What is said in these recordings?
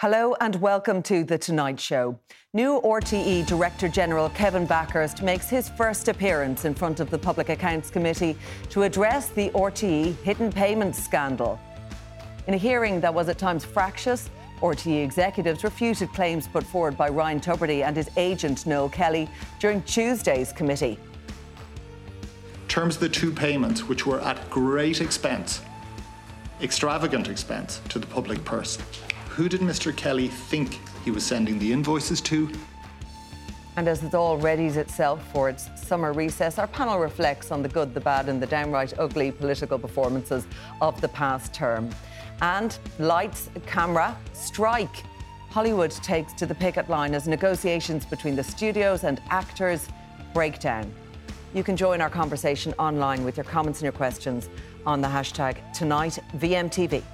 Hello and welcome to The Tonight Show. New RTE Director General Kevin Bakhurst makes his first appearance in front of the Public Accounts Committee to address the RTE hidden payments scandal. In a hearing that was at times fractious, RTE executives refuted claims put forward by Ryan Tubridy and his agent Noel Kelly during Tuesday's committee. Terms of the two payments, which were at great expense, extravagant expense to the public purse, who did Mr. Kelly think he was sending the invoices to? And as it all readies itself for its summer recess, our panel reflects on the good, the bad, and the downright ugly political performances of the past term. And lights, camera, strike. Hollywood takes to the picket line as negotiations between the studios and actors break down. You can join our conversation online with your comments and your questions on the hashtag TonightVMTV.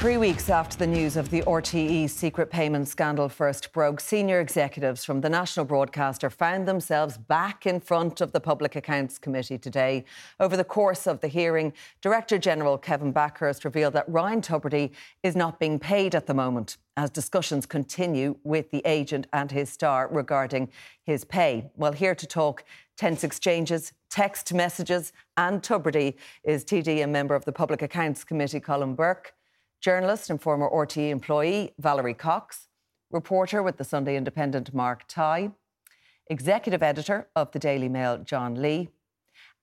Three weeks after the news of the RTE secret payment scandal first broke, senior executives from the national broadcaster found themselves back in front of the Public Accounts Committee today. Over the course of the hearing, Director General Kevin Bakhurst revealed that Ryan Tubridy is not being paid at the moment as discussions continue with the agent and his star regarding his pay. Well, here to talk tense exchanges, text messages, and Tubridy is TD and member of the Public Accounts Committee, Colm Burke journalist and former RTE employee Valerie Cox, reporter with the Sunday Independent Mark Tighe, executive editor of the Daily Mail John Lee,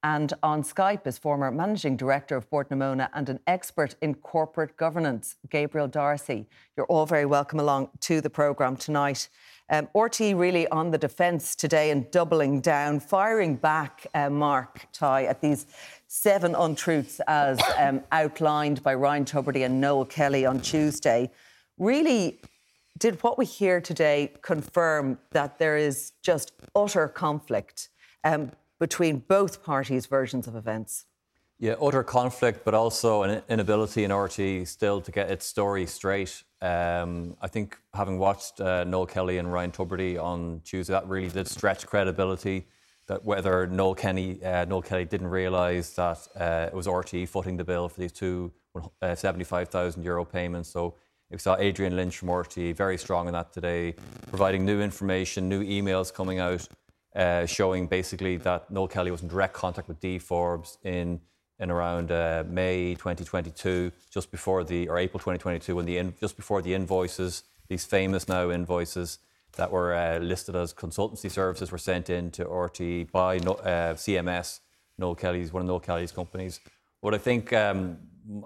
and on Skype is former managing director of Bord na Móna and an expert in corporate governance, Gabriel D'Arcy. You're all very welcome along to the programme tonight. Um, RTE really on the defence today and doubling down, firing back, uh, Mark Tighe at these seven untruths as um, outlined by Ryan Tubridy and Noel Kelly on Tuesday. Really, did what we hear today confirm that there is just utter conflict um, between both parties' versions of events? Yeah, utter conflict, but also an inability in RTE still to get its story straight. Um, I think having watched uh, Noel Kelly and Ryan Tubridy on Tuesday, that really did stretch credibility. That whether Noel, Kenny, uh, Noel Kelly didn't realise that uh, it was RTE footing the bill for these two uh, 75,000 euro payments. So we saw Adrian Lynch from RTE very strong in that today, providing new information, new emails coming out, uh, showing basically that Noel Kelly was in direct contact with Dee Forbes in in around uh, May 2022, just before the or April 2022, when the in, just before the invoices, these famous now invoices that were uh, listed as consultancy services, were sent in to RTE by uh, CMS, Noel Kelly's one of Noel Kelly's companies. What I think um,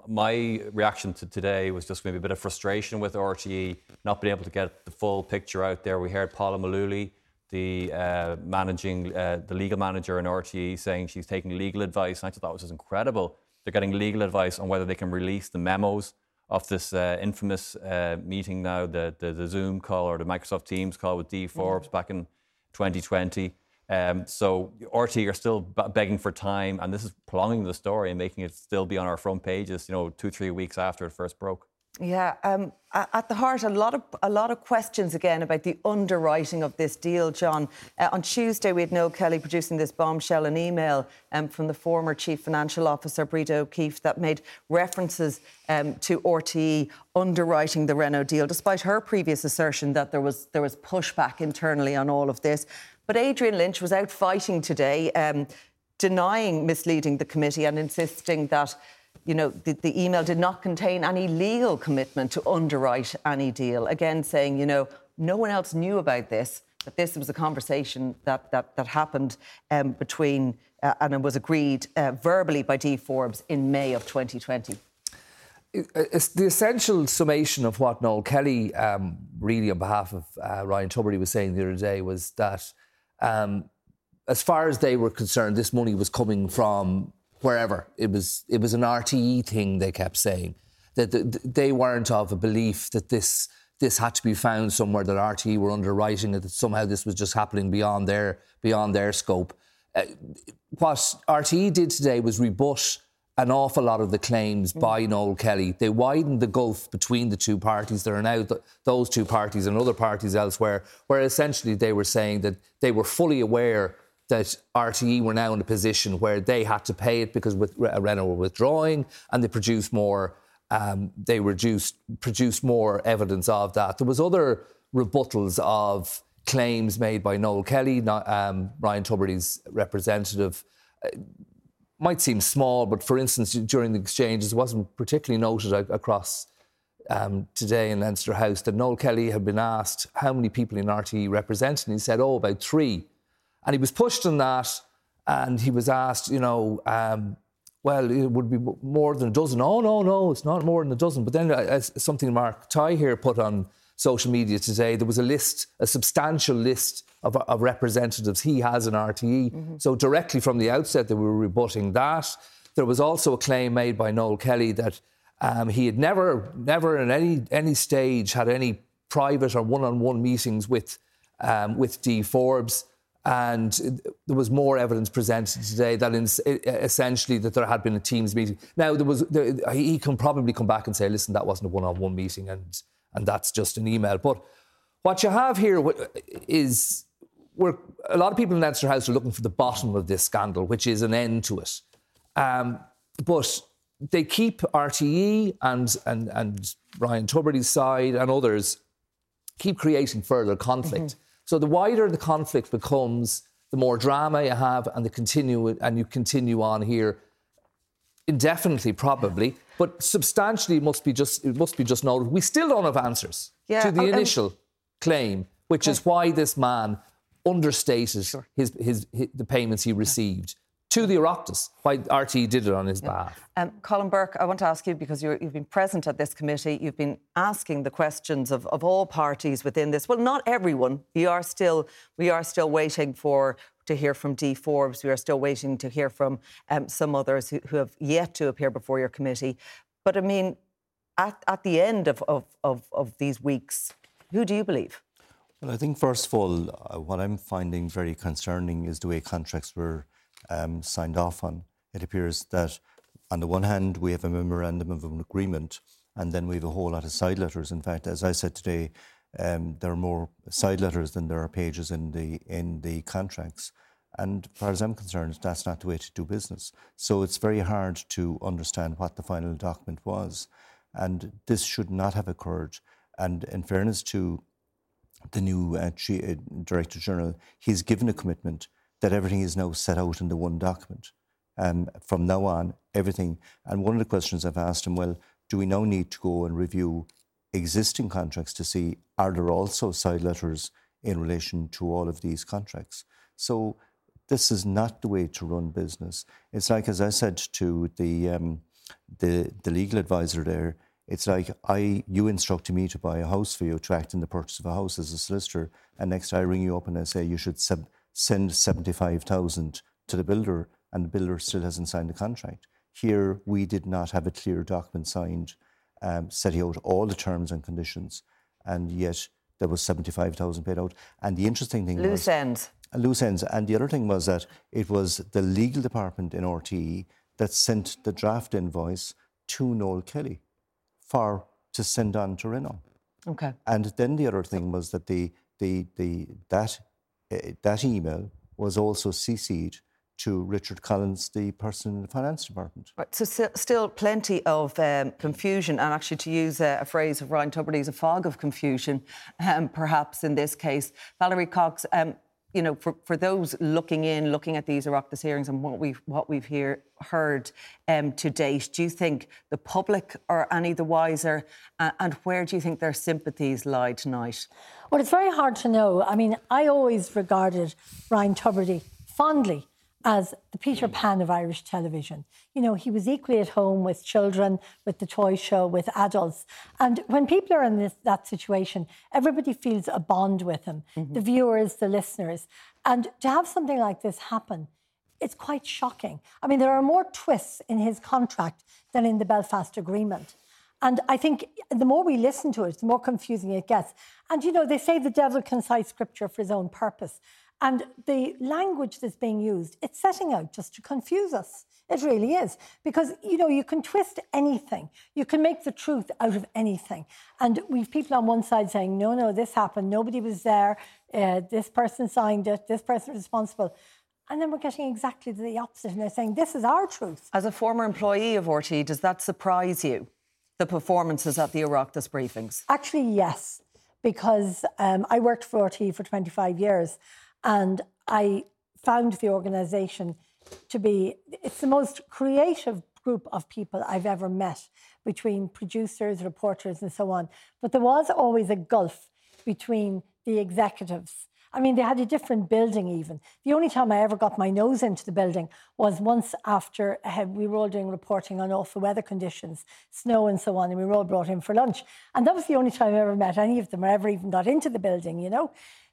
my reaction to today was just maybe a bit of frustration with RTE not being able to get the full picture out there. We heard Paula Mulooly the uh, managing, uh, the legal manager in RTE saying she's taking legal advice. And I thought that was just incredible. They're getting legal advice on whether they can release the memos of this uh, infamous uh, meeting now, the, the, the, Zoom call or the Microsoft Teams call with Dee Forbes mm. back in 2020. Um, so RTE are still b- begging for time, and this is prolonging the story and making it still be on our front pages, you know, two, three weeks after it first broke. Yeah, um, at the heart, a lot of a lot of questions again about the underwriting of this deal, John. Uh, on Tuesday, we had Noel Kelly producing this bombshell, an email um, from the former chief financial officer Breda O'Keeffe that made references um, to RTE underwriting the Renault deal, despite her previous assertion that there was there was pushback internally on all of this. But Adrian Lynch was out fighting today, um, denying misleading the committee and insisting that you know, the, the, email did not contain any legal commitment to underwrite any deal. Again, saying, you know, no one else knew about this. but this was a conversation that that, that happened um, between uh, and it was agreed uh, verbally by Dee Forbes in May of 2020. It's the essential summation of what Noel Kelly, um, really on behalf of uh, Ryan Tubridy, was saying the other day was that, um, as far as they were concerned, this money was coming from wherever. It was it was an RTE thing. They kept saying that they weren't of a belief that this this had to be found somewhere that RTE were underwriting it. That somehow this was just happening beyond their beyond their scope. Uh, what RTE did today was rebut an awful lot of the claims mm. by Noel Kelly. They widened the gulf between the two parties. There are now th- those two parties and other parties elsewhere, where essentially they were saying that they were fully aware that RTE were now in a position where they had to pay it because with, uh, Renault were withdrawing and they produced more. Um, they reduced, produced more evidence of that. There was other rebuttals of claims made by Noel Kelly, not, um, Ryan Tubridy's representative. Uh, might seem small, but for instance, during the exchanges, it wasn't particularly noted across um, today in Leinster House that Noel Kelly had been asked how many people in RTE represented, and he said, oh, about three. And he was pushed on that, and he was asked, you know, um, well, it would be more than a dozen. Oh, no, no, it's not more than a dozen. But then, uh, as something Mark Tighe here put on social media today, there was a list, a substantial list of, of representatives he has in RTE. Mm-hmm. So, directly from the outset, they were rebutting that. There was also a claim made by Noel Kelly that um, he had never, never in any, any stage had any private or one on one meetings with, um, with Dee Forbes and there was more evidence presented today that in, essentially that there had been a teams meeting. Now there was there, he can probably come back and say, "Listen, that wasn't a one-on-one meeting, and and that's just an email." But what you have here is we're, a lot of people in Leinster House are looking for the bottom of this scandal, which is an end to it. Um, but they keep RTE and and and Ryan Tubridy's side and others keep creating further conflict. Mm-hmm. So the wider the conflict becomes, the more drama you have, and the continue and you continue on here indefinitely, probably, but substantially it must be just it must be just noted. We still don't have answers yeah, to the um, initial um, claim, which okay. is why this man understated sure. his, his, his, the payments he received to the Oireachtas, why RTE did it on his yeah. behalf. Um, Colm Burke, I want to ask you because you have been present at this committee, you've been asking the questions of, of all parties within this. Well, not everyone. We are still we are still waiting for to hear from Dee Forbes. We are still waiting to hear from um, some others who, who, have yet to appear before your committee. But I mean, at, at the end of, of, of, of these weeks, who do you believe? Well, I think first of all, uh, what I'm finding very concerning is the way contracts were um, signed off on. It appears that, on the one hand, we have a memorandum of an agreement, and then we have a whole lot of side letters. In fact, as I said today, um, there are more side letters than there are pages in the in the contracts. And as far as I'm concerned, that's not the way to do business. So it's very hard to understand what the final document was. And this should not have occurred. And in fairness to the new uh, uh Director General, he's given a commitment that everything is now set out in the one document. Um, from now on, everything. And one of the questions I've asked him, well, do we now need to go and review existing contracts to see are there also side letters in relation to all of these contracts? So this is not the way to run business. It's like, as I said to the um, the, the legal advisor there, it's like I you instructed me to buy a house for you to act in the purchase of a house as a solicitor, and next I ring you up and I say you should sub- send 75,000 to the builder and the builder still hasn't signed the contract. Here, we did not have a clear document signed um, setting out all the terms and conditions, and yet there was 75,000 paid out. And the interesting thing loose was... ends. Uh, loose ends. And the other thing was that it was the legal department in RTE that sent the draft invoice to Noel Kelly for to send on to Renault. Okay. And then the other thing was that the the the that that email was also CC'd to Richard Collins, the person in the finance department. Right, so st- still plenty of um, confusion, and actually, to use a, a phrase of Ryan Tubridy's, a fog of confusion, um, perhaps in this case. Valerie Cox, um, you know, for, for those looking in, looking at these Oireachtas hearings and what we've what we've hear, heard um, to date, do you think the public are any the wiser, uh, and where do you think their sympathies lie tonight? Well, it's very hard to know. I mean, I always regarded Ryan Tubridy fondly as the Peter Pan of Irish television. You know, he was equally at home with children, with the toy show, with adults. And when people are in this, that situation, everybody feels a bond with him mm-hmm. the viewers, the listeners. And to have something like this happen, it's quite shocking. I mean, there are more twists in his contract than in the Belfast Agreement. And I think the more we listen to it, the more confusing it gets. And, you know, they say the devil can cite scripture for his own purpose. And the language that's being used, it's setting out just to confuse us. It really is. Because, you know, you can twist anything. You can make the truth out of anything. And we've people on one side saying, no, no, this happened. Nobody was there. Uh, this person signed it. This person is responsible. And then we're getting exactly the opposite. And they're saying, this is our truth. As a former employee of RTE, does that surprise you, the performances at the Oireachtas briefings? Actually, yes. Because um, I worked for RTE for 25 years. And I found the organisation to be, it's the most creative group of people I've ever met between producers, reporters, and so on. But there was always a gulf between the executives. I mean, they had a different building even. The only time I ever got my nose into the building was once after uh, we were all doing reporting on awful weather conditions, snow and so on, and we were all brought in for lunch. And that was the only time I ever met any of them or ever even got into the building, you know.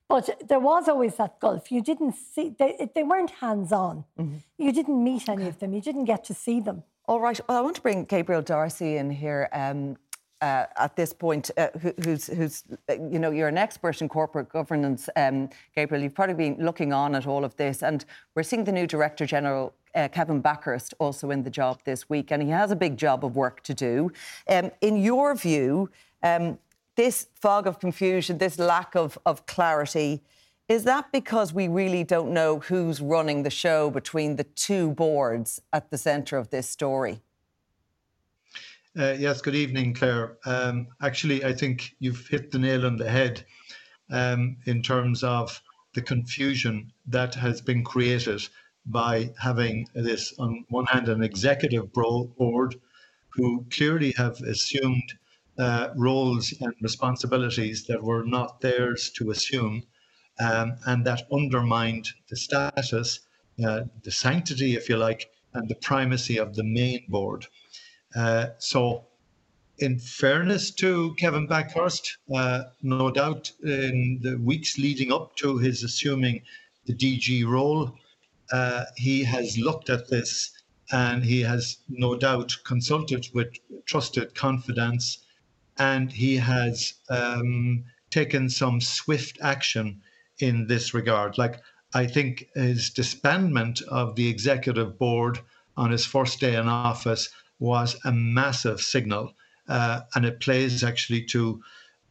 But there was always that gulf. You didn't see, they, they weren't hands on. Mm-hmm. You didn't meet any of them. You didn't get to see them. All right. Well, I want to bring Gabriel D'Arcy in here. Um, uh, at this point, uh, who, who's, who's, uh, you know, you're an expert in corporate governance, um, Gabriel. You've probably been looking on at all of this, and we're seeing the new Director General uh, Kevin Bakhurst also in the job this week, and he has a big job of work to do. Um, in your view, um, this fog of confusion, this lack of, of clarity, is that because we really don't know who's running the show between the two boards at the centre of this story? Uh, yes, good evening, Claire. Um, actually, I think you've hit the nail on the head um, in terms of the confusion that has been created by having this, on one hand, an executive board who clearly have assumed uh, roles and responsibilities that were not theirs to assume, um, and that undermined the status, uh, the sanctity, if you like, and the primacy of the main board. Uh, so, in fairness to Kevin Bakhurst, uh, no doubt in the weeks leading up to his assuming the DG role, uh, he has looked at this and he has no doubt consulted with trusted confidence and he has um, taken some swift action in this regard. Like, I think his disbandment of the executive board on his first day in office was a massive signal. Uh, and it plays actually to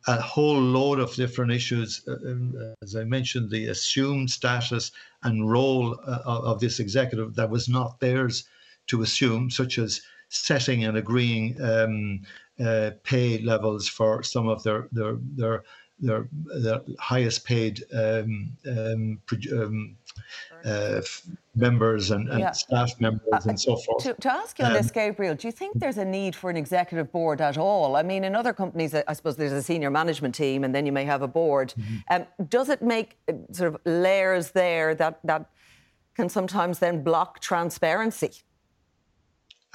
a whole load of different issues. Uh, um, as I mentioned, the assumed status and role uh, of this executive that was not theirs to assume, such as setting and agreeing um, uh, pay levels for some of their their their their, their highest paid um, um, um, uh, members and, and yeah. staff members uh, and so forth. To, to ask you on this, um, Gabriel, do you think there's a need for an executive board at all? I mean, in other companies, I suppose there's a senior management team and then you may have a board. Mm-hmm. Um, does it make uh, sort of layers there that, that can sometimes then block transparency?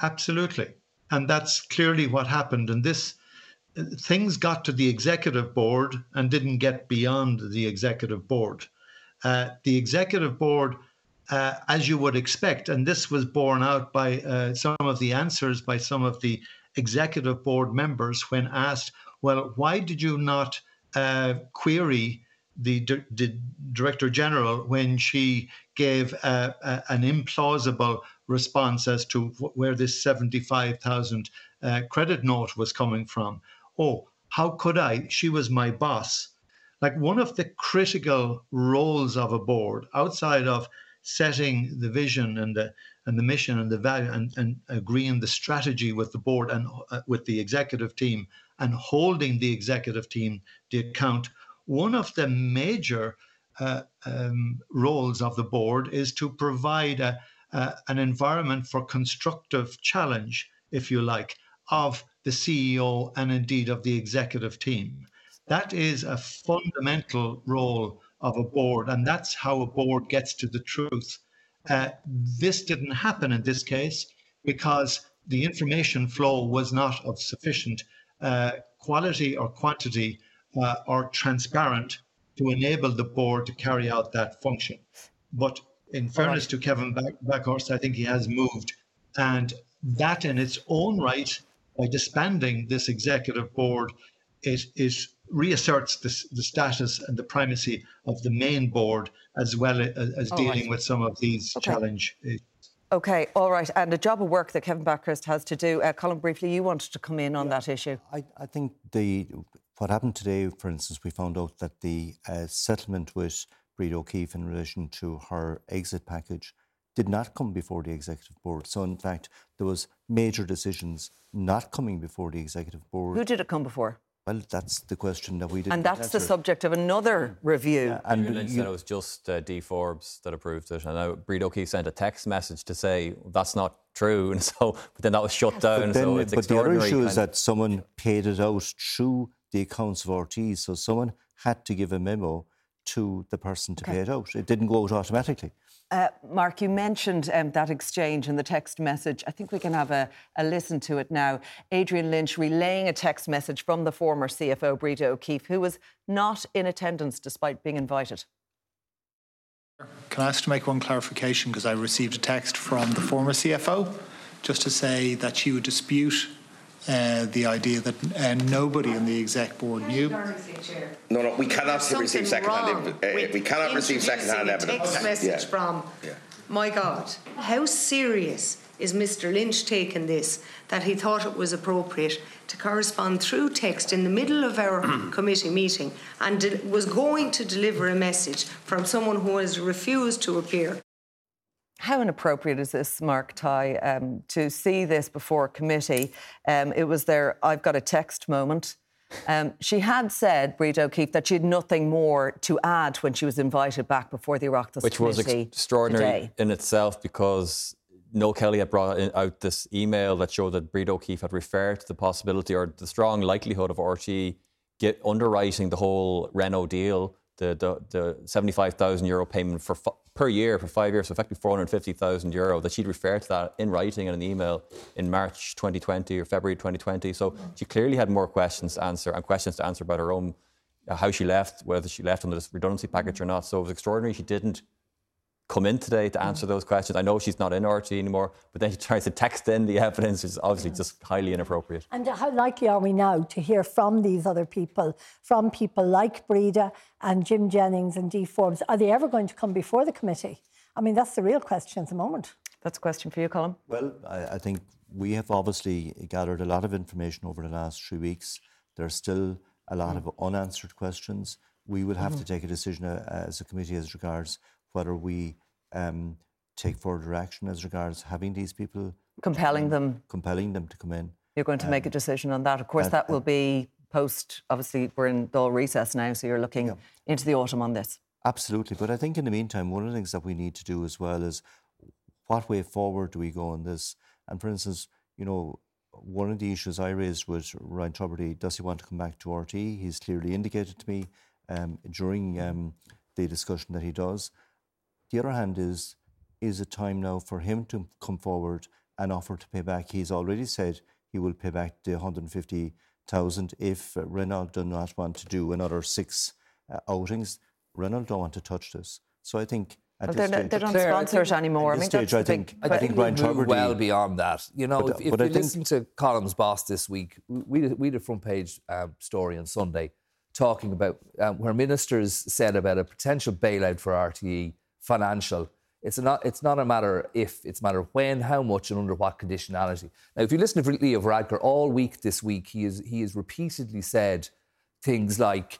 Absolutely. And that's clearly what happened. And this things got to the executive board and didn't get beyond the executive board. Uh, the executive board, uh, as you would expect, and this was borne out by uh, some of the answers by some of the executive board members when asked, well, why did you not uh, query the, the, director general when she gave a, an implausible response as to where this 75,000 uh, credit note was coming from. Oh, how could I? She was my boss. Like one of the critical roles of a board outside of setting the vision and the and the mission and the value and, and agreeing the strategy with the board and uh, with the executive team and holding the executive team the account one of the major uh, um, roles of the board is to provide a, an environment for constructive challenge, if you like, of the CEO and indeed of the executive team. That is a fundamental role of a board, and that's how a board gets to the truth. Uh, this didn't happen in this case because the information flow was not of sufficient uh, quality or quantity uh, or transparent to enable the board to carry out that function. But in fairness to Kevin Bakhurst, I think he has moved. And that in its own right, by disbanding this executive board, it, it reasserts the, the status and the primacy of the main board as well as, as dealing right. with some of these okay. challenge Okay, all right. And a job of work that Kevin Bakhurst has to do. Uh, Colm, briefly, you wanted to come in on yeah, that issue. I, I, think the what happened today, for instance, we found out that the uh, settlement with Breda O'Keeffe in relation to her exit package did not come before the executive board. So, in fact, there was major decisions not coming before the executive board. Who did it come before? Well, that's the question that we did. And that's answer. the subject of another review. Yeah, and Lynch you, said it was just uh, Dee Forbes that approved it. And now Breda O'Keeffe sent a text message to say that's not true. And so, but then that was shut down. But, then, so it's but the other issue is that someone paid it out through the accounts of RTE. So someone had to give a memo to the person to okay. pay it out. It didn't go out automatically. Uh, Mark, you mentioned um, that exchange in the text message. I think we can have a, a, listen to it now. Adrian Lynch relaying a text message from the former CFO, Breda O'Keeffe, who was not in attendance despite being invited. Can I ask to make one clarification? Because I received a text from the former CFO just to say that she would dispute uh, the idea that uh, nobody in the exec board knew. No, no, we cannot receive second-hand. Uh, we cannot receive second-hand evidence. Text message yeah. from. Yeah. My God, how serious is Mr. Lynch taking this that he thought it was appropriate to correspond through text in the middle of our committee meeting and de- was going to deliver a message from someone who has refused to appear? How inappropriate is this, Mark Tighe, um, to see this before a committee? Um, it was their I've got a text moment. Um, she had said, Breda O'Keeffe, that she had nothing more to add when she was invited back before the Oireachtas Which was extraordinary today. in itself because Noel Kelly had brought out this email that showed that Breda O'Keeffe had referred to the possibility or the strong likelihood of RTE get underwriting the whole Renault deal, the, the, the 75,000 euro payment for per year for five years, so effectively 450,000 euro, that she'd refer to that in writing in an email in March 2020 or February 2020. So she clearly had more questions to answer and questions to answer about her own, uh, how she left, whether she left under this redundancy package or not. So it was extraordinary. She didn't come in today to answer those questions. I know she's not in RTE anymore, but then she tries to text in the evidence, which is obviously just highly inappropriate. And how likely are we now to hear from these other people, from people like Breda and Jim Jennings and Dee Forbes? Are they ever going to come before the committee? I mean, that's the real question at the moment. That's a question for you, Colm. Well, I, I think we have obviously gathered a lot of information over the last three weeks. There's still a lot mm. of unanswered questions. We will have mm. to take a decision uh, as a committee as regards whether we um, take further action as regards having these people compelling them compelling them to come in. You're going to um, make a um, decision on that. Of course, that will be post. Obviously, we're in the recess now, so you're looking yeah. into the autumn on this. Absolutely, but I think in the meantime, one of the things that we need to do as well is what way forward do we go on this? And for instance, you know, one of the issues I raised was Ryan Tubridy, does he want to come back to RTE? He's clearly indicated to me um, during um, the discussion that he does. The other hand is, is it time now for him to come forward and offer to pay back? He's already said he will pay back the 150,000 if Renault do not want to do another six uh, outings. Renault don't want to touch this. So I think well, they're, stage, they don't Claire, sponsor it anymore. I mean, stage, I think, I think Ryan Tubridy well beyond that. You know, but, if, if you listen to Colm's boss this week, we we did a front page um, story on Sunday talking about um, where ministers said about a potential bailout for RTE financial. It's not, it's not a matter if, it's a matter when, how much, and under what conditionality. Now, if you listen to Leo Varadkar all week this week, he, is, he has repeatedly said things like,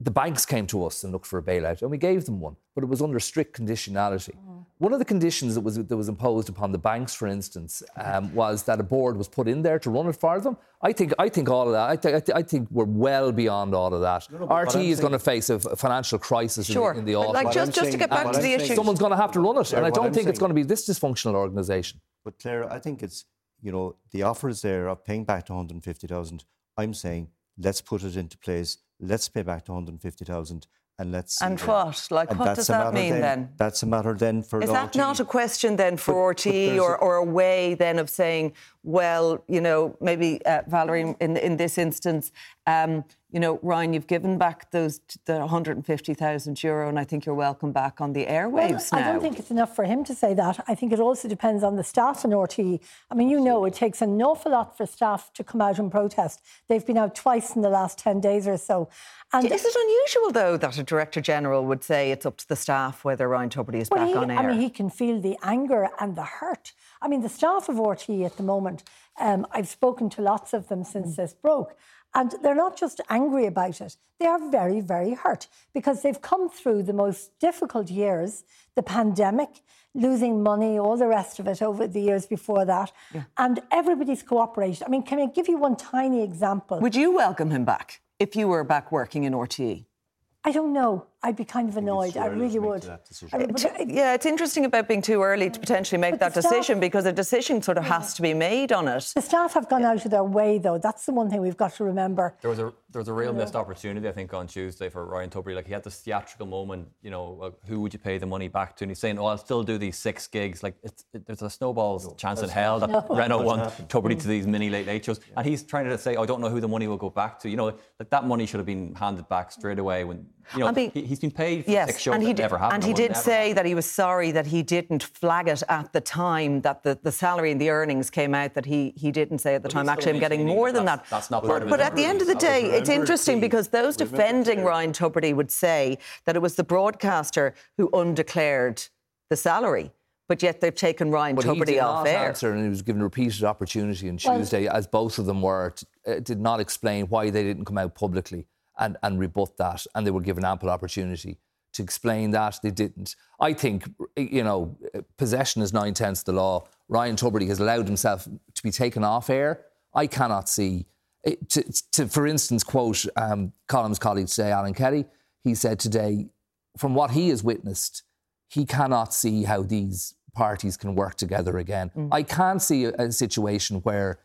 the banks came to us and looked for a bailout, and we gave them one, but it was under strict conditionality. Mm. One of the conditions that was that was imposed upon the banks, for instance, um, was that a board was put in there to run it for them. I think I think all of that. I, th- I, th- I think we're well beyond all of that. No, no, RTE is going to face a financial crisis sure. in, in the autumn. Like just, just to get back to the issue, someone's going to have to run it, Claire, and I don't I'm think saying, it's going to be this dysfunctional organisation. But Claire, I think it's you know the offer is there of paying back to 150,000. I'm saying let's put it into place. Let's pay back to 150,000 and let's and what like and what does that mean then, then, that's a matter then for is that not a question then for but, RTE but or, or a way then of saying well you know maybe uh, Valerie in in this instance um, you know, Ryan, you've given back those the 150,000 euro, and I think you're welcome back on the airwaves well, now. I don't think it's enough for him to say that. I think it also depends on the staff in RTE. I mean, you know, it takes an awful lot for staff to come out and protest. They've been out twice in the last 10 days or so. And is it unusual, though, that a director general would say it's up to the staff whether Ryan Tubridy is well, back he, on air? I mean, he can feel the anger and the hurt. I mean, the staff of RTE at the moment, um, I've spoken to lots of them since mm. this broke. And they're not just angry about it, they are very, very hurt because they've come through the most difficult years the pandemic, losing money, all the rest of it over the years before that. Yeah. And everybody's cooperated. I mean, can I give you one tiny example? Would you welcome him back if you were back working in RTE? I don't know. I'd be kind of annoyed. I really would. I mean, yeah, it's interesting about being too early to potentially make that decision staff, because a decision sort of yeah. has to be made on it. The staff have gone out of their way, though. That's the one thing we've got to remember. There was a there was a real missed opportunity, I think, on Tuesday for Ryan Tubridy. Like he had this theatrical moment. You know, uh, who would you pay the money back to? And he's saying, "Oh, I'll still do these six gigs." Like it, there's a snowball's no, chance in hell that no. Renault want Tubridy to these mini late late shows, yeah. and he's trying to say, oh, "I don't know who the money will go back to." You know, like that money should have been handed back straight away when you know he, has been paid. For yes, and he did, And he did say that he was sorry that he didn't flag it at the time that the, the salary and the earnings came out. That he he didn't say at the but time. Actually, I'm getting more than that. That's not part but, but at the end of the day, it's interesting because those defending Ryan Tubridy would say that it was the broadcaster who undeclared the salary but yet they've taken Ryan but Tubridy off air. Answer, and he was given repeated opportunity on Tuesday, well, as both of them were, to, uh, did not explain why they didn't come out publicly and, and rebut that, and they were given ample opportunity to explain that. They didn't. I think, you know, possession is nine tenths the law. Ryan Tubridy has allowed himself to be taken off air. I cannot see. To, to, for instance, quote um, Colm's colleague today, Alan Kelly, he said today, from what he has witnessed, he cannot see how these parties can work together again. Mm. I can't see a, a situation where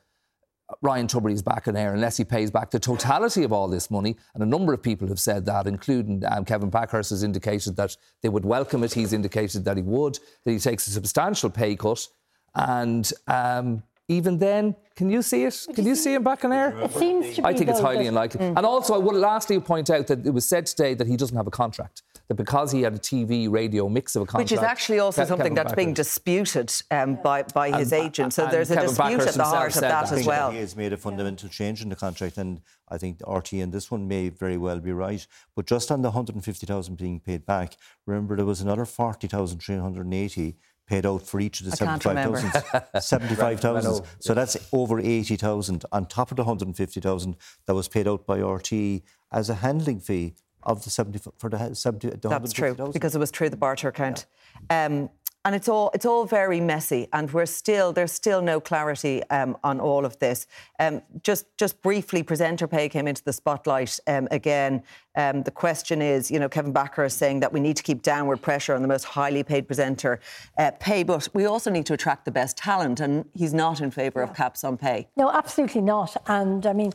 Ryan Tubridy is back in air unless he pays back the totality of all this money. And a number of people have said that, including um, Kevin Bakhurst has indicated that they would welcome it. He's indicated that he would, that he takes a substantial pay cut. And um, even then, can you see it? Can you see him back in air? It seems to be. I think it's highly unlikely. Mm. And also, I would lastly point out that it was said today that he doesn't have a contract that because he had a TV radio mix of a contract, which is actually also something that's being disputed um, by by his and, agent. So there's a Kevin dispute at the heart of that, that, as well. He has made a fundamental change in the contract, and I think RTE in this one may very well be right. But just on the 150,000 being paid back, remember there was another 40,380 paid out for each of the 75,000. 75,000. so that's over 80,000 on top of the 150,000 that was paid out by RTE as a handling fee of the 70 for the 70 the That's true because it was through the barter account. Yeah. Um, and it's all it's all very messy, and we're still there's still no clarity um, on all of this. Um, just just briefly, presenter pay came into the spotlight um, again. Um, the question is, you know, Kevin Backer is saying that we need to keep downward pressure on the most highly paid presenter uh, pay, but we also need to attract the best talent, and he's not in favour yeah. of caps on pay. No, absolutely not. And I mean,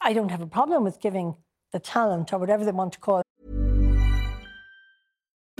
I don't have a problem with giving the talent or whatever they want to call it.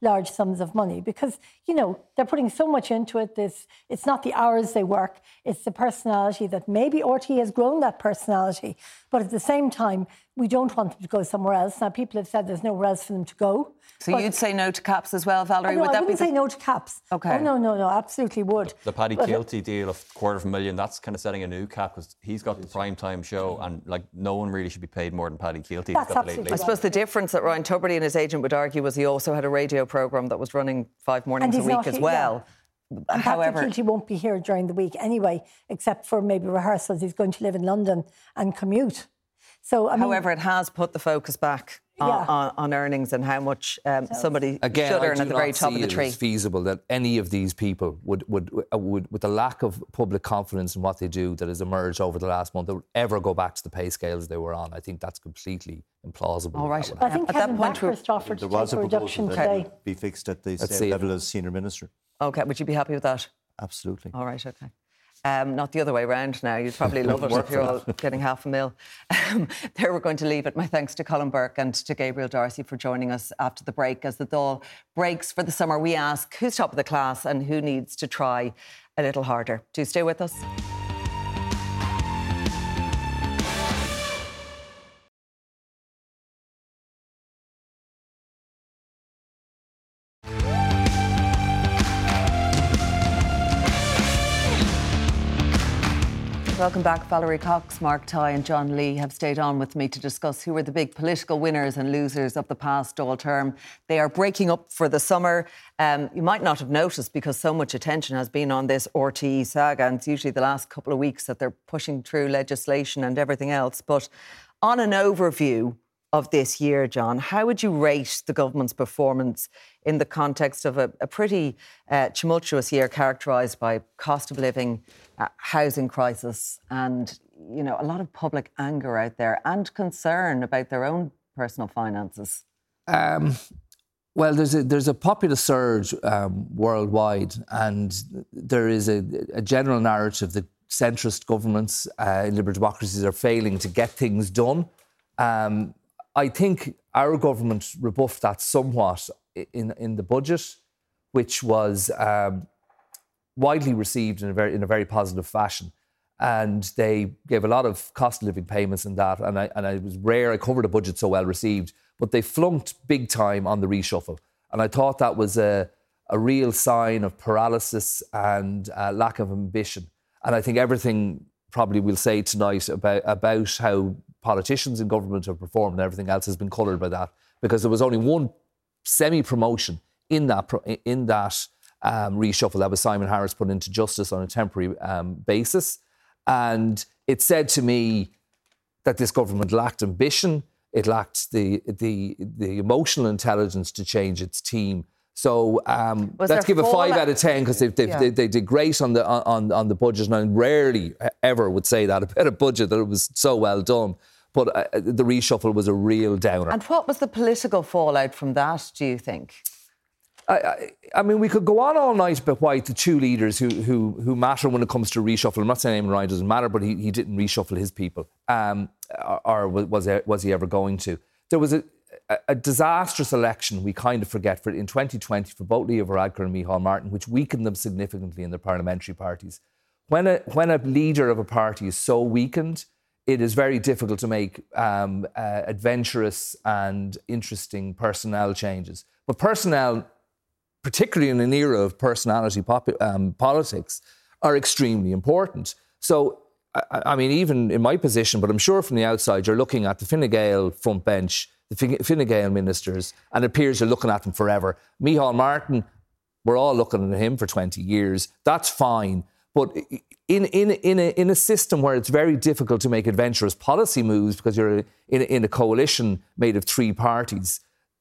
large sums of money because you know they're putting so much into it. This it's not the hours they work. It's the personality that maybe RTE has grown that personality. But at the same time we don't want them to go somewhere else. Now people have said there's nowhere else for them to go so but, you'd say no to caps as well, Valerie? Oh, no, would I that wouldn't be say no to caps. Okay. Oh, no, no, no, absolutely would. The Paddy But- Kielty deal of quarter of a million, that's kind of setting a new cap because he's got the prime time show and like no one really should be paid more than Paddy Kielty. He's That's got the absolutely late- I suppose the difference that Ryan Tubridy and his agent would argue was he also had a radio programme that was running five mornings a week not as here- well. And However, Patrick Kielty won't be here during the week anyway, except for maybe rehearsals. He's going to live in London and commute. So, I mean, however, it has put the focus back on, Yeah. on, on earnings and how much um, somebody Again, should earn at the very top see of the it tree. as feasible that any of these people would, would, uh, would, with the lack of public confidence in what they do that has emerged over the last month, would ever go back to the pay scales they were on. I think that's completely implausible. All right. That I think At that point, we're- Bathurst offered to There was take a a reduction proposal today. be fixed at the Let's same see it. level as senior minister. Okay, would you be happy with that? Absolutely. All right, okay. Um, not the other way around now. You'd probably love it if you're all getting half a mil. Um, there we're going to leave it. My thanks to Colm Burke and to Gabriel D'Arcy for joining us after the break. As the Dáil breaks for the summer, we ask who's top of the class and who needs to try a little harder. Do stay with us. Welcome back. Valerie Cox, Mark Tighe, and John Lee have stayed on with me to discuss who were the big political winners and losers of the past Dáil term. They are breaking up for the summer. Um, you might not have noticed because so much attention has been on this RTE saga, and it's usually the last couple of weeks that they're pushing through legislation and everything else. But on an overview of this year, John, how would you rate the government's performance in the context of a, a pretty uh, tumultuous year characterised by cost of living, uh, housing crisis, and you know a lot of public anger out there and concern about their own personal finances? Um, well, there's a, there's a popular surge um, worldwide, and there is a, a general narrative that centrist governments uh, in liberal democracies are failing to get things done. Um, I think our government rebuffed that somewhat in in the budget, which was um, widely received in a very in a very positive fashion. And they gave a lot of cost of living payments and that. And I and I was rare I covered a budget so well received, but they flunked big time on the reshuffle. And I thought that was a a real sign of paralysis and uh, lack of ambition. And I think everything probably we'll say tonight about about how politicians in government have performed and everything else has been coloured by that because there was only one semi promotion in that in that um, reshuffle that was Simon Harris put into justice on a temporary um, basis, and it said to me that this government lacked ambition, it lacked the the the emotional intelligence to change its team. So um, let's give a five out of ten because they, Yeah. they, they did great on the on on the budget, and I rarely ever would say that about a budget that it was so well done. But uh, the reshuffle was a real downer. And what was the political fallout from that? Do you think? I, I, I mean, we could go on all night about why the two leaders who who who matter when it comes to reshuffle. I'm not saying Eamon Ryan doesn't matter, but he, he didn't reshuffle his people, um, or, or was was he ever going to? There was a, a, a disastrous election. We kind of forget for in 2020 for both Leo Varadkar and Micheál Martin, which weakened them significantly in their parliamentary parties. When a when a leader of a party is so weakened, it is very difficult to make um, uh, adventurous and interesting personnel changes. But personnel particularly in an era of personality pop- um, politics, are extremely important. So, I, I, mean, even in my position, but I'm sure from the outside, you're looking at the Fine Gael front bench, the Fin- Fine Gael ministers, and it appears you're looking at them forever. Micheál Martin, we're all looking at him for 20 years. That's fine. But in, in, in, a, in a system where it's very difficult to make adventurous policy moves because you're in a, in a coalition made of three parties,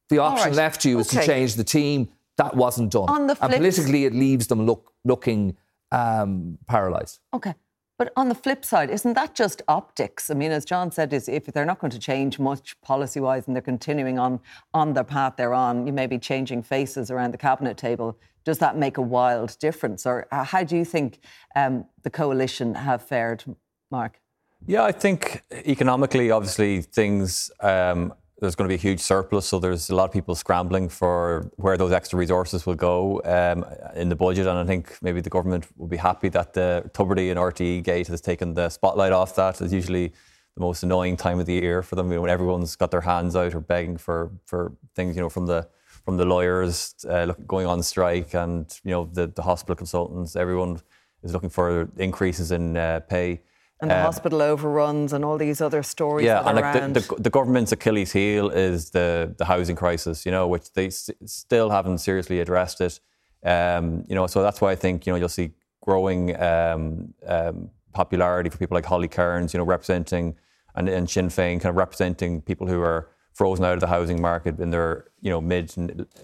the option right. left to you is okay. to change the team. That wasn't done. On the and politically, it leaves them look, looking um, paralysed. Okay. But on the flip side, isn't that just optics? I mean, as John said, is if they're not going to change much policy wise and they're continuing on on the path they're on, you may be changing faces around the cabinet table. Does that make a wild difference? Or uh, how do you think um, the coalition have fared, Mark? Yeah, I think economically, obviously, things um, there's going to be a huge surplus, so there's a lot of people scrambling for where those extra resources will go um, in the budget. And I think maybe the government will be happy that the Tubridy and RTE gate has taken the spotlight off that. It's usually the most annoying time of the year for them you know, when everyone's got their hands out or begging for, for things, you know, from the from the lawyers uh, going on strike and you know the, the hospital consultants. Everyone is looking for increases in uh, pay. And the um, hospital overruns and all these other stories. Yeah, and like the, the, the, government's Achilles heel is the, the housing crisis, you know, which they s- still haven't seriously addressed it. Um, you know, so that's why I think, you know, you'll see growing um, um, popularity for people like Holly Cairns, you know, representing, and, and Sinn Féin kind of representing people who are frozen out of the housing market in their, you know, mid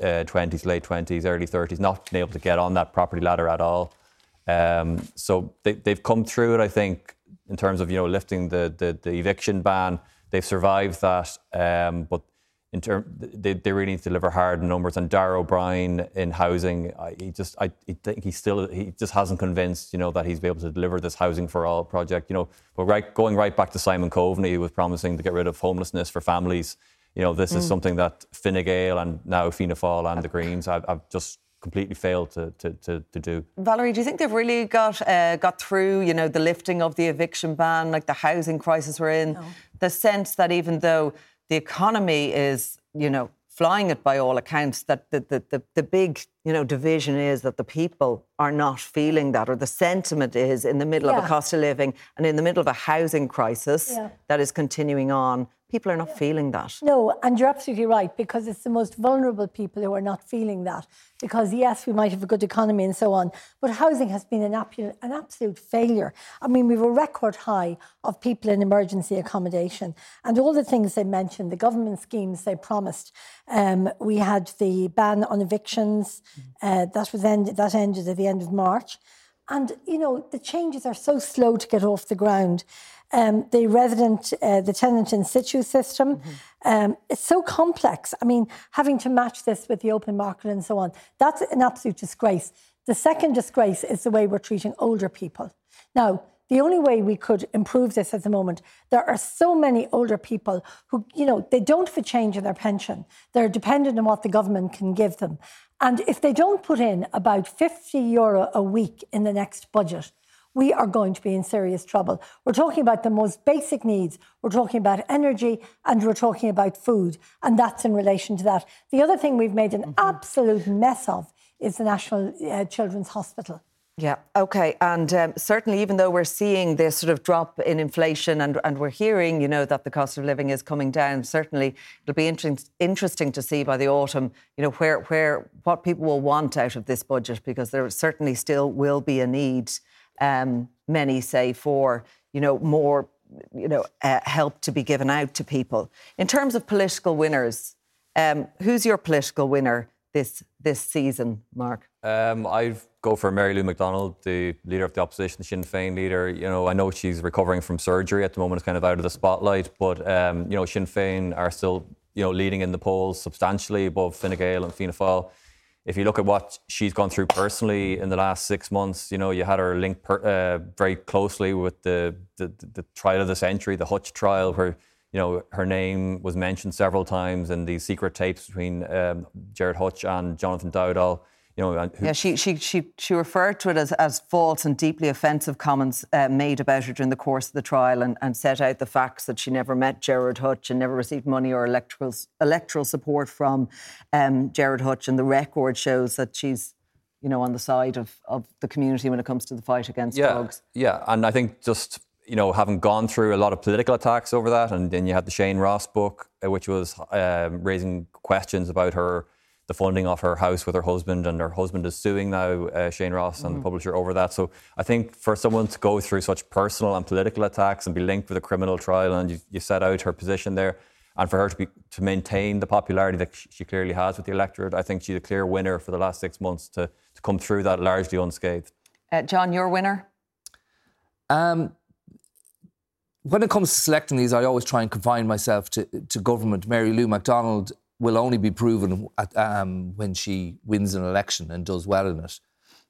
uh, 20s, late 20s, early 30s, not being able to get on that property ladder at all. Um, so they, they've come through it, I think, in terms of you know lifting the the, the eviction ban. They've survived that, um, but in term they, they really need to deliver hard numbers. And Darragh O'Brien in housing, I, he just I think he still he just hasn't convinced you know that he's be able to deliver this housing for all project. You know, but right going right back to Simon Coveney, who was promising to get rid of homelessness for families. You know, this mm. is something that Fine Gael and now Fianna Fáil and the Greens have, have just completely failed to, to, to, to, do. Valerie, do you think they've really got uh, got through, you know, the lifting of the eviction ban, like the housing crisis we're in? No. The sense that even though the economy is, you know, flying it by all accounts, that the, the, the, the big, you know, division is that the people are not feeling that, or the sentiment is in the middle yeah. of a cost of living and in the middle of a housing crisis yeah. that is continuing on, people are not feeling that. No, and you're absolutely right because it's the most vulnerable people who are not feeling that. Because yes, we might have a good economy and so on, but housing has been an, an absolute failure. I mean, we have a record high of people in emergency accommodation, and all the things they mentioned, the government schemes they promised. Um, we had the ban on evictions uh, that was end, that ended at the end of March. And, you know, the changes are so slow to get off the ground um, the resident, uh, the tenant in situ system. Mm-hmm. Um, it's so complex. I mean, having to match this with the open market and so on, that's an absolute disgrace. The second disgrace is the way we're treating older people. Now, the only way we could improve this at the moment, there are so many older people who, you know, they don't have a change in their pension. They're dependent on what the government can give them. And if they don't put in about 50 euro a week in the next budget, we are going to be in serious trouble. We're talking about the most basic needs. We're talking about energy and we're talking about food. And that's in relation to that. The other thing we've made an mm-hmm. absolute mess of is the National uh, Children's Hospital. Yeah, okay. And um, certainly, even though we're seeing this sort of drop in inflation and, and we're hearing, you know, that the cost of living is coming down, certainly it'll be interesting, interesting to see by the autumn, you know, where, where, what people will want out of this budget because there certainly still will be a need um, many say, for you know more you know uh, help to be given out to people. In terms of political winners, um, who's your political winner this this season, Mark? Um, I'd go for Mary Lou McDonald, the leader of the opposition, Sinn Féin leader. You know, I know she's recovering from surgery at the moment; it's kind of out of the spotlight. But um, you know, Sinn Féin are still you know leading in the polls substantially above Fine Gael and Fianna Fáil if you look at what she's gone through personally in the last six months, you know, you had her linked per, uh, very closely with the, the, the trial of the century, the Hutch trial, where you know her name was mentioned several times in these secret tapes between um, Gerard Hutch and Jonathan Dowdall you know, who, yeah, she, she she she referred to it as, as false and deeply offensive comments uh, made about her during the course of the trial, and, and set out the facts that she never met Gerard Hutch and never received money or electoral electoral support from um, Gerard Hutch, and the record shows that she's you know on the side of, of the community when it comes to the fight against yeah, drugs. Yeah, and I think just you know having gone through a lot of political attacks over that, and then you had the Shane Ross book, uh, which was um, raising questions about her the funding of her house with her husband, and her husband is suing now uh, Shane Ross and mm. the publisher over that. So I think for someone to go through such personal and political attacks and be linked with a criminal trial, and you, you set out her position there, and for her to be to maintain the popularity that she clearly has with the electorate, I think she's a clear winner for the last six months to to come through that largely unscathed. Uh, John, your winner. Um, when it comes to selecting these, I always try and confine myself to, to government. Mary Lou McDonald will only be proven at, um, when she wins an election and does well in it.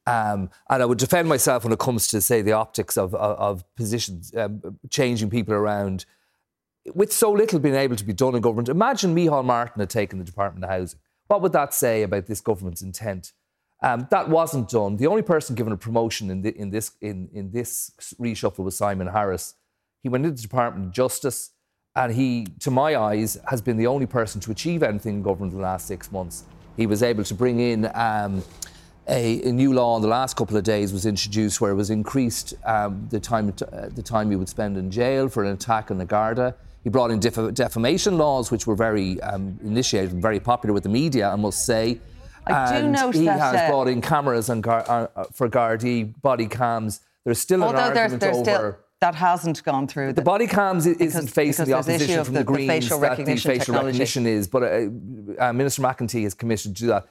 Um, and I would defend myself when it comes to, say, the optics of, of, of positions, um, changing people around. With so little being able to be done in government, imagine Micheál Martin had taken the Department of Housing. What would that say about this government's intent? Um, that wasn't done. The only person given a promotion in, the, in, this, in, in this reshuffle was Simon Harris. He went into the Department of Justice. And he, to my eyes, has been the only person to achieve anything in government in the last six months. He was able to bring in um, a, a, new law in the last couple of days was introduced where it was increased um, the time uh, the time he would spend in jail for an attack on the Garda. He brought in def- defamation laws, which were very um, initiated and very popular with the media, I must say. I and do note he that, has uh, brought in cameras and gar- uh, uh for Gardaí body cams. There's still an argument there's, there's over. Still, that hasn't gone through. The, the body cams isn't because, facing because the opposition from the, the Greens the facial that the facial technology. recognition is, but uh, uh, Minister McEntee has commissioned to do that.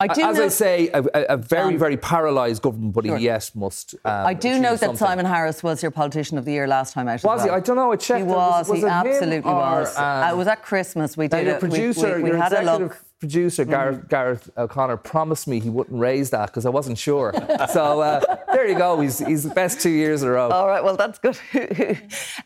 I do As know, I say, a, a very, very paralysed government body, sure. yes, must. Um, I do know that something. Simon Harris was your politician of the year last time out. Was well. he? I don't know. I checked. He was. was, was he absolutely or, was. Um, uh, it was at Christmas. We did. your it. producer, we, we, we your had a look. Producer Gareth, mm. Gareth O'Connor promised me he wouldn't raise that because I wasn't sure. so uh, there you go. He's he's the best two years in a row. All right. Well, that's good.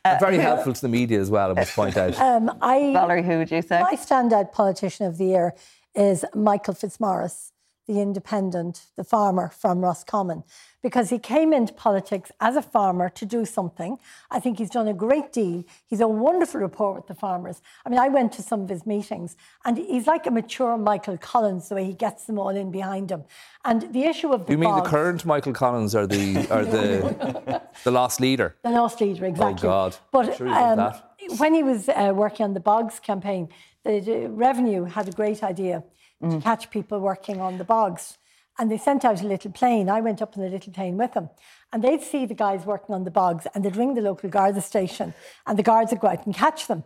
uh, very helpful to the media as well. I must point out. Um, I, Valerie, who would you say? My standout politician of the year is Michael Fitzmaurice the independent, the farmer from Roscommon, because he came into politics as a farmer to do something. I think he's done a great deal. He's a wonderful rapport with the farmers. I mean, I went to some of his meetings, and he's like a mature Michael Collins, the way he gets them all in behind him. And the issue of the you mean the current Michael Collins or the or the the lost leader? The lost leader, exactly. Oh God! But sure um, when he was uh, working on the Bogs campaign, the, the revenue had a great idea mm. to catch people working on the bogs. And they sent out a little plane. I went up in the little plane with them. And they'd see the guys working on the bogs and they'd ring the local Garda station and the guards would go out and catch them.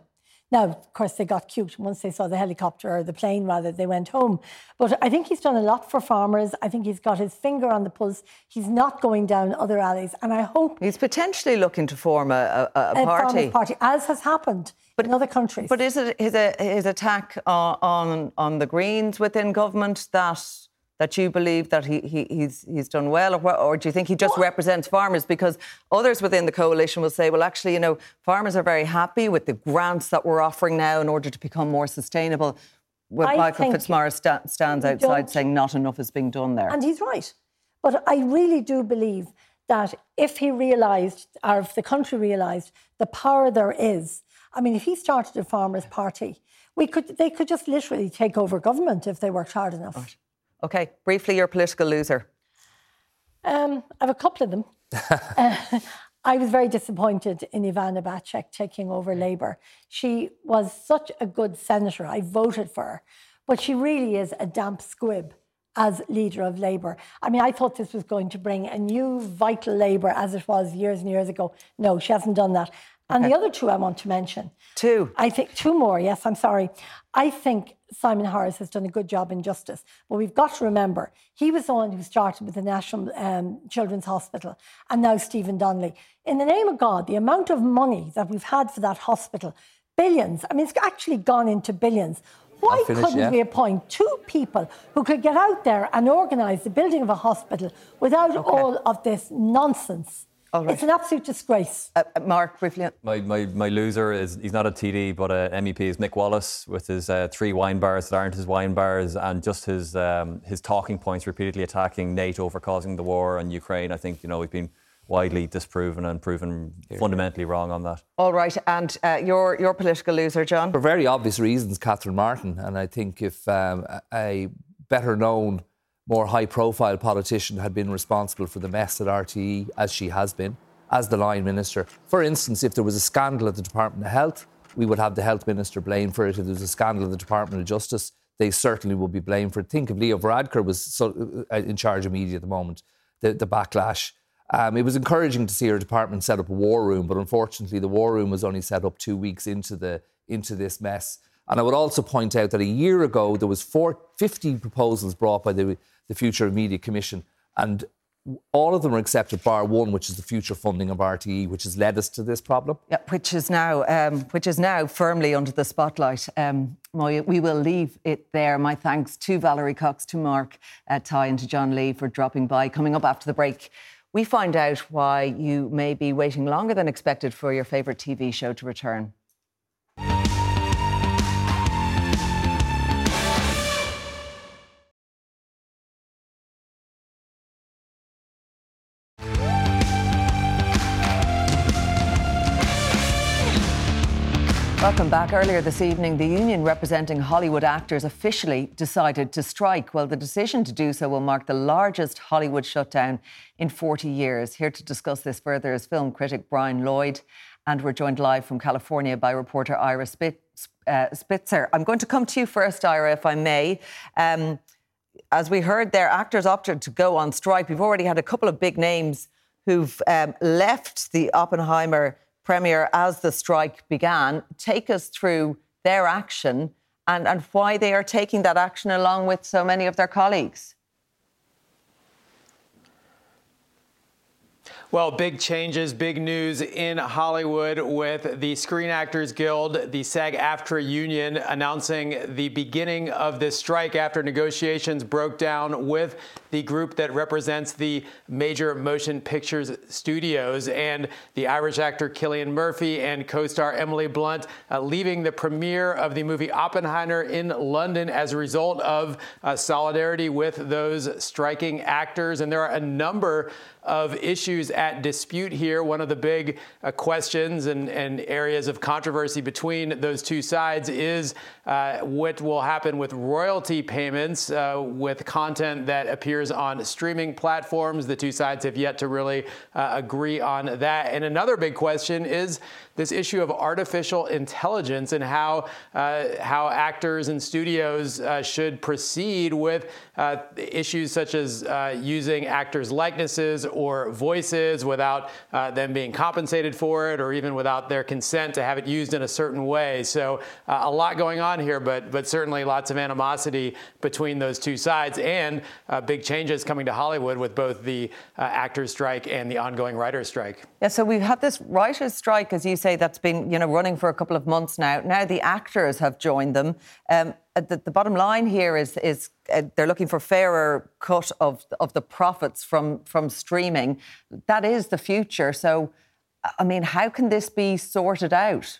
Now, of course, they got cute. Once they saw the helicopter or the plane, rather, they went home. But I think he's done a lot for farmers. I think he's got his finger on the pulse. He's not going down other alleys. And I hope. He's potentially looking to form a, a, a party. party, as has happened but, in other countries. But is it his, uh, his attack on, on, on the Greens within government that that you believe that he, he, he's, he's done well, or, or do you think he just represents farmers? Because others within the coalition will say, well, actually, you know, farmers are very happy with the grants that we're offering now in order to become more sustainable. Well, I Michael Fitzmaurice sta- stands outside saying not enough is being done there. And he's right. But I really do believe that if he realised, or if the country realised the power there is, I mean, if he started a farmers' party, we could, they could just literally take over government if they worked hard enough. Right. Okay, briefly, your political loser. Um, I have a couple of them. uh, I was very disappointed in Ivana Bacik taking over Labour. She was such a good senator. I voted for her, but she really is a damp squib as leader of Labour. I mean, I thought this was going to bring a new vital Labour as it was years and years ago. No, she hasn't done that. And okay. the other two I want to mention. Two. I think two more, yes, I'm sorry. I think Simon Harris has done a good job in justice. But we've got to remember, he was the one who started with the National um, Children's Hospital and now Stephen Donnelly. In the name of God, the amount of money that we've had for that hospital, billions, I mean, it's actually gone into billions. Why finish, couldn't yeah. we appoint two people who could get out there and organise the building of a hospital without okay. all of this nonsense? Right. It's an absolute disgrace. Uh, uh, Mark, briefly. My, my, my loser is he's not a TD, but a MEP is Mick Wallace with his uh, three wine bars that aren't his wine bars and just his um, his talking points repeatedly attacking NATO for causing the war in Ukraine. I think you know we've been widely disproven and proven yeah. fundamentally wrong on that. All right, and uh, your your political loser, John. For very obvious reasons, Catherine Martin, and I think if um, a better known more high profile politician had been responsible for the mess at RTE, as she has been, as the line minister. For instance, if there was a scandal at the Department of Health, we would have the health minister blamed for it. If there was a scandal at the Department of Justice, they certainly will be blamed for it. Think of Leo Varadkar was so, uh, in charge of media at the moment, the, the backlash. Um, it was encouraging to see her department set up a war room, but unfortunately, the war room was only set up two weeks into the into this mess. And I would also point out that a year ago there was four, 50 proposals brought by the, the Future of Media Commission, and all of them are accepted bar one, which is the future funding of RTE, which has led us to this problem. Yeah, which is now um, which is now firmly under the spotlight. Um, we will leave it there. My thanks to Valerie Cox, to Mark uh, Tighe, and to John Lee for dropping by. Coming up after the break, we find out why you may be waiting longer than expected for your favourite TV show to return. Back. Earlier this evening, the union representing Hollywood actors officially decided to strike. Well, the decision to do so will mark the largest Hollywood shutdown in 40 years. Here to discuss this further is film critic Brian Lloyd, and we're joined live from California by reporter Ira uh, Spitzer. I'm going to come to you first, Ira, if I may. Um, as we heard, their actors opted to go on strike. We've already had a couple of big names who've um, left the Oppenheimer Premier, as the strike began, take us through their action and, and why they are taking that action along with so many of their colleagues. Well, big changes, big news in Hollywood with the Screen Actors Guild, the SAG AFTRA union announcing the beginning of this strike after negotiations broke down with the group that represents the major motion pictures studios and the Irish actor Cillian Murphy and co star Emily Blunt uh, leaving the premiere of the movie Oppenheimer in London as a result of uh, solidarity with those striking actors. And there are a number of issues at dispute here. One of the big uh, questions and, and, areas of controversy between those two sides is uh, what will happen with royalty payments uh, with content that appears on streaming platforms. The two sides have yet to really uh, agree on that. And another big question is this issue of artificial intelligence and how uh, how actors and studios uh, should proceed with uh, issues such as uh, using actors' likenesses or voices without uh, them being compensated for it, or even without their consent to have it used in a certain way. So uh, a lot going on here, but but certainly lots of animosity between those two sides, and big changes coming to Hollywood with both the actors' strike and the ongoing writers' strike. Yeah. So we've had this writers' strike, as you said say that's been you know running for a couple of months now. Now the actors have joined them. Um, uh, the, the, bottom line here is is uh, they're looking for fairer cut of of the profits from from streaming. That is the future. So, I mean, how can this be sorted out?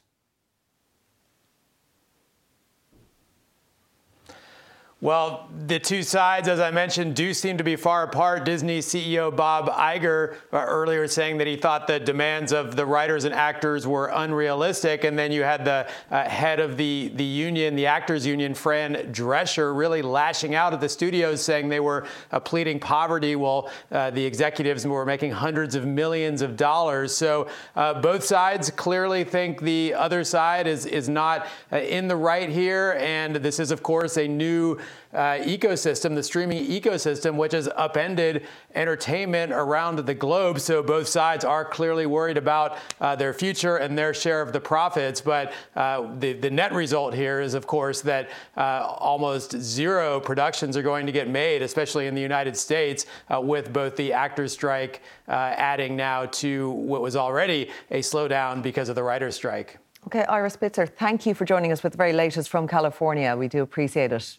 Well, the two sides, as I mentioned, do seem to be far apart. Disney CEO Bob Iger uh, earlier saying that he thought the demands of the writers and actors were unrealistic. And then you had the uh, head of the, the union, the actors union, Fran Drescher, really lashing out at the studios saying they were uh, pleading poverty while uh, the executives were making hundreds of millions of dollars. So uh, both sides clearly think the other side is, is not uh, in the right here. And this is, of course, a new uh, ecosystem, the streaming ecosystem, which has upended entertainment around the globe. So both sides are clearly worried about uh, their future and their share of the profits. But uh, the, the net result here is, of course, that uh, almost zero productions are going to get made, especially in the United States, uh, with both the actors' strike uh, adding now to what was already a slowdown because of the writers' strike. Okay, Ira Spitzer, thank you for joining us with the very latest from California. We do appreciate it.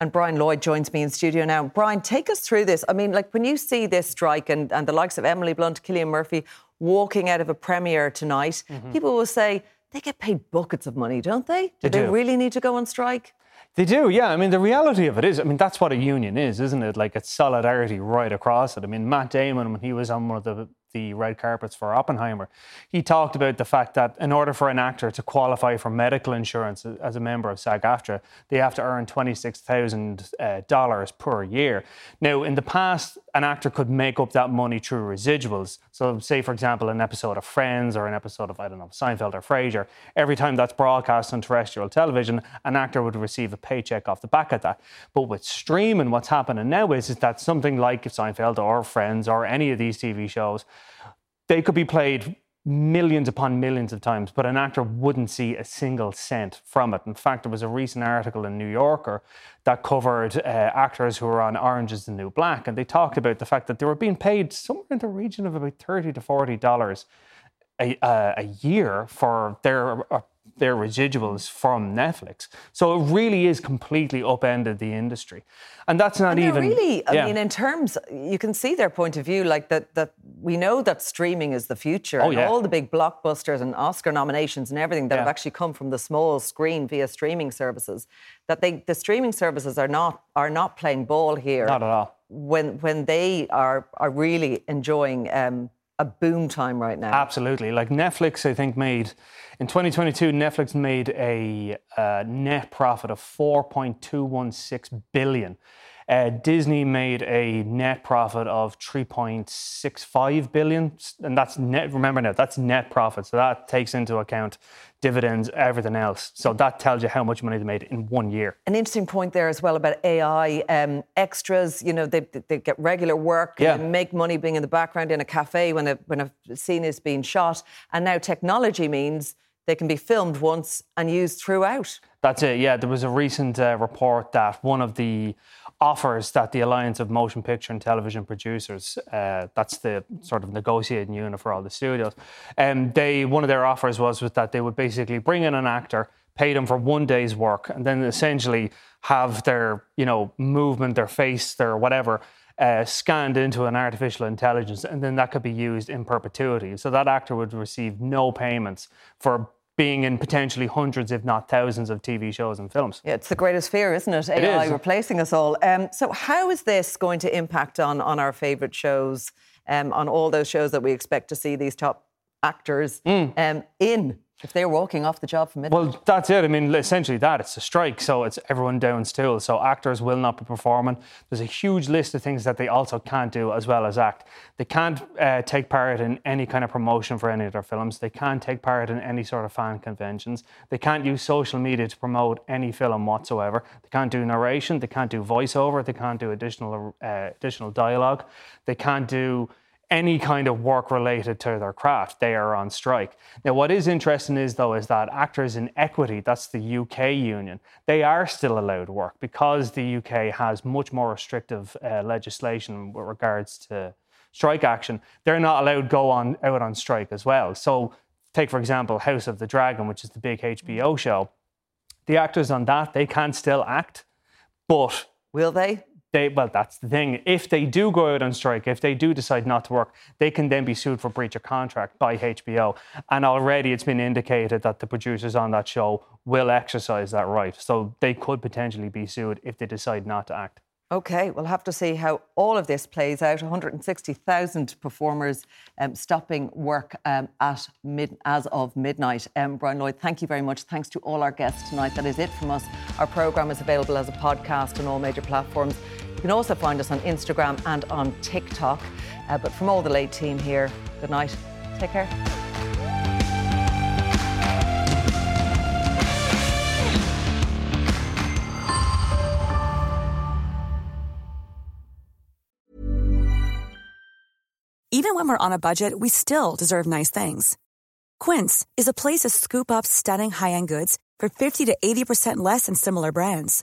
And Brian Lloyd joins me in studio now. Brian, take us through this. I mean, like when you see this strike and, and the likes of Emily Blunt, Cillian Murphy walking out of a premiere tonight, mm-hmm. people will say they get paid buckets of money, don't they? Do they, do. they really need to go on strike? They do, yeah. I mean, the reality of it is, I mean, that's what a union is, isn't it? Like it's solidarity right across it. I mean, Matt Damon, when he was on one of the the red carpets for Oppenheimer, he talked about the fact that in order for an actor to qualify for medical insurance as a member of SAG-AFTRA, they have to earn $26,000 uh, per year. Now, in the past, an actor could make up that money through residuals. So, say, for example, an episode of Friends or an episode of, I don't know, Seinfeld or Frasier, every time that's broadcast on terrestrial television, an actor would receive a paycheck off the back of that. But with streaming, what's happening now is, is that something like if Seinfeld or Friends or any of these TV shows, they could be played millions upon millions of times, but an actor wouldn't see a single cent from it. In fact, there was a recent article in New Yorker that covered uh, actors who were on Orange is the New Black, and they talked about the fact that they were being paid somewhere in the region of about thirty to forty dollars a, uh, a year for their uh, their residuals from Netflix. So it really is completely upended the industry. And that's not and even really I yeah. mean in terms you can see their point of view like that that we know that streaming is the future oh, yeah. and all the big blockbusters and Oscar nominations and everything that yeah. have actually come from the small screen via streaming services that they the streaming services are not are not playing ball here. Not at all. When when they are are really enjoying um, a boom time right now. Absolutely. Like Netflix, I think made in 2022, Netflix made a uh, net profit of 4.216 billion. Uh, Disney made a net profit of 3.65 billion, and that's net. Remember now, that's net profit. So that takes into account dividends, everything else. So that tells you how much money they made in one year. An interesting point there as well about AI um, extras. You know, they, they get regular work, yeah. make money being in the background in a cafe when a when a scene is being shot, and now technology means they can be filmed once and used throughout. That's it. Yeah, there was a recent uh, report that one of the offers that the Alliance of Motion Picture and Television Producers, uh, that's the sort of negotiating unit for all the studios, um, they one of their offers was, was that they would basically bring in an actor, pay them for one day's work, and then essentially have their you know movement, their face, their whatever. Uh, scanned into an artificial intelligence, and then that could be used in perpetuity. So that actor would receive no payments for being in potentially hundreds, if not thousands, of TV shows and films. Yeah, it's the greatest fear, isn't it? AI is. replacing us all. Um, so, how is this going to impact on on our favourite shows, um, on all those shows that we expect to see these top actors mm. um, in? If they're walking off the job from midnight. Well, that's it. I mean, essentially that. It's a strike, so it's everyone down still. So actors will not be performing. There's a huge list of things that they also can't do as well as act. They can't uh, take part in any kind of promotion for any of their films. They can't take part in any sort of fan conventions. They can't use social media to promote any film whatsoever. They can't do narration. They can't do voiceover. They can't do additional uh, additional dialogue. They can't do any kind of work related to their craft. They are on strike. Now, what is interesting is, though, is that actors in equity, that's the UK union, they are still allowed work because the UK has much more restrictive uh, legislation with regards to strike action. They're not allowed to go on out on strike as well. So, take for example, House of the Dragon, which is the big HBO show. The actors on that, they can still act, but will they? They well that's the thing if they do go out on strike if they do decide not to work they can then be sued for breach of contract by hbo and already it's been indicated that the producers on that show will exercise that right so they could potentially be sued if they decide not to act Okay, we'll have to see how all of this plays out. 160,000 performers um, stopping work um, at mid, as of midnight. Um, Brian Lloyd, thank you very much. Thanks to all our guests tonight. That is it from us. Our programme is available as a podcast on all major platforms. You can also find us on Instagram and on TikTok. Uh, but from all the late team here, good night. Take care. Even when we're on a budget, we still deserve nice things. Quince is a place to scoop up stunning high end goods for 50 to 80% less than similar brands.